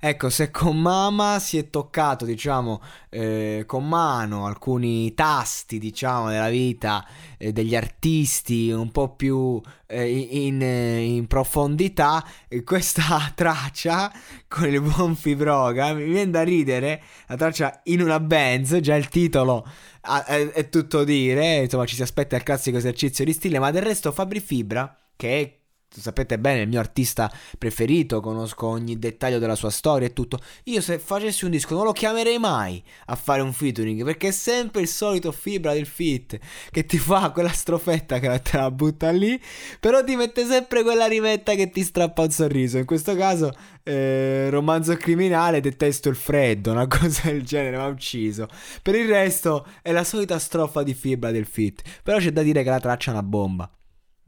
Ecco, se con mamma si è toccato, diciamo, eh, con mano alcuni tasti, diciamo, della vita eh, degli artisti un po' più eh, in, in, profondità, questa traccia con il buon Fibroga mi viene da ridere, la traccia in una Benz, già il titolo è, è tutto dire, insomma ci si aspetta il classico esercizio di stile, ma del resto Fabri Fibra, che è sapete bene, il mio artista preferito, conosco ogni dettaglio della sua storia e tutto. Io se facessi un disco non lo chiamerei mai a fare un featuring perché è sempre il solito fibra del fit che ti fa quella strofetta che te la butta lì, però ti mette sempre quella rimetta che ti strappa un sorriso. In questo caso, eh, romanzo criminale, detesto il freddo, una cosa del genere, mi ha ucciso. Per il resto è la solita strofa di fibra del fit, però c'è da dire che la traccia è una bomba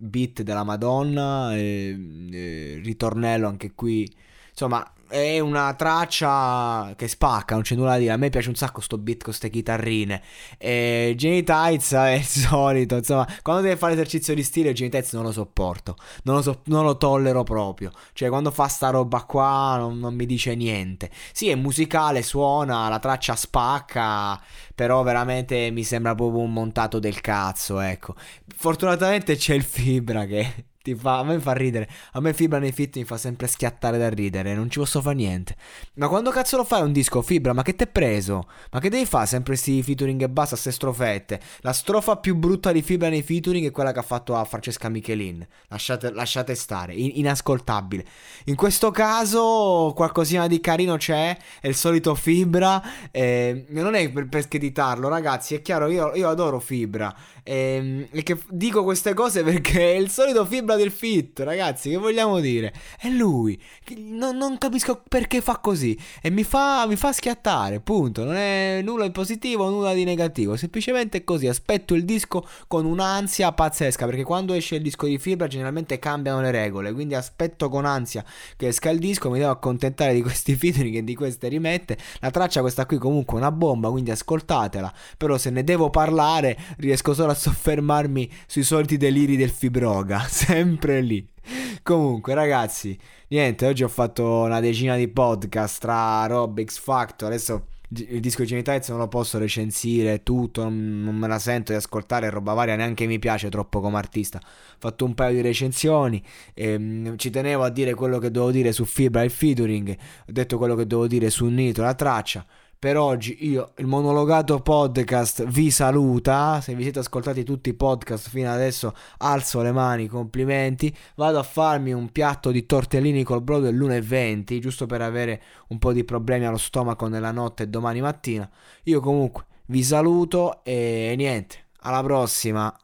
beat della Madonna, e, e ritornello anche qui. Insomma, è una traccia che spacca, non c'è nulla da dire. A me piace un sacco sto beat con queste chitarrine. E Jenny Tights è il solito. Insomma, quando deve fare esercizio di stile, Jenny Tights non lo sopporto. Non lo, so, non lo, tollero proprio. Cioè, quando fa sta roba qua, non, non mi dice niente. Sì, è musicale, suona, la traccia spacca. Però veramente mi sembra proprio un montato del cazzo. Ecco. Fortunatamente c'è il Fibra che ti fa, a me fa ridere. A me Fibra nei fit mi fa sempre schiattare da ridere. Non ci posso fare niente. Ma quando cazzo lo fai un disco, Fibra? Ma che t'è preso? Ma che devi fare sempre sti featuring e basta, ste strofette? La strofa più brutta di Fibra nei featuring è quella che ha fatto a Francesca Michelin. Lasciate, lasciate stare. In, inascoltabile. In questo caso, qualcosina di carino c'è. È il solito Fibra. Eh, non è per, per screditarlo, ragazzi. È chiaro, io, io adoro Fibra. Eh, che dico queste cose perché è il solito Fibra sembra del fit, ragazzi, che vogliamo dire? È lui. Non, non capisco perché fa così. E mi fa, mi fa schiattare, punto. Non è nulla di positivo, nulla di negativo. Semplicemente è così. Aspetto il disco con un'ansia pazzesca. Perché quando esce il disco di fibra, generalmente cambiano le regole. Quindi aspetto con ansia che esca il disco. Mi devo accontentare di questi featuring e di queste rimette. La traccia, questa qui, comunque, è una bomba. Quindi ascoltatela. Però se ne devo parlare, riesco solo a soffermarmi sui soliti deliri del fibroga. sempre lì. Comunque, ragazzi, niente, oggi ho fatto una decina di podcast tra Rob X Factor. Adesso il disco di Genitaliz non lo posso recensire tutto, non, me la sento di ascoltare roba varia, neanche mi piace troppo come artista. Ho fatto un paio di recensioni, ehm, ci tenevo a dire quello che devo dire su Fibra il featuring, ho detto quello che devo dire su Nito la traccia. Per oggi io, il monologato podcast, vi saluta. Se vi siete ascoltati tutti i podcast fino adesso, alzo le mani, complimenti. Vado a farmi un piatto di tortellini col brodo all'1.20, giusto per avere un po' di problemi allo stomaco nella notte e domani mattina. Io comunque vi saluto e niente, alla prossima.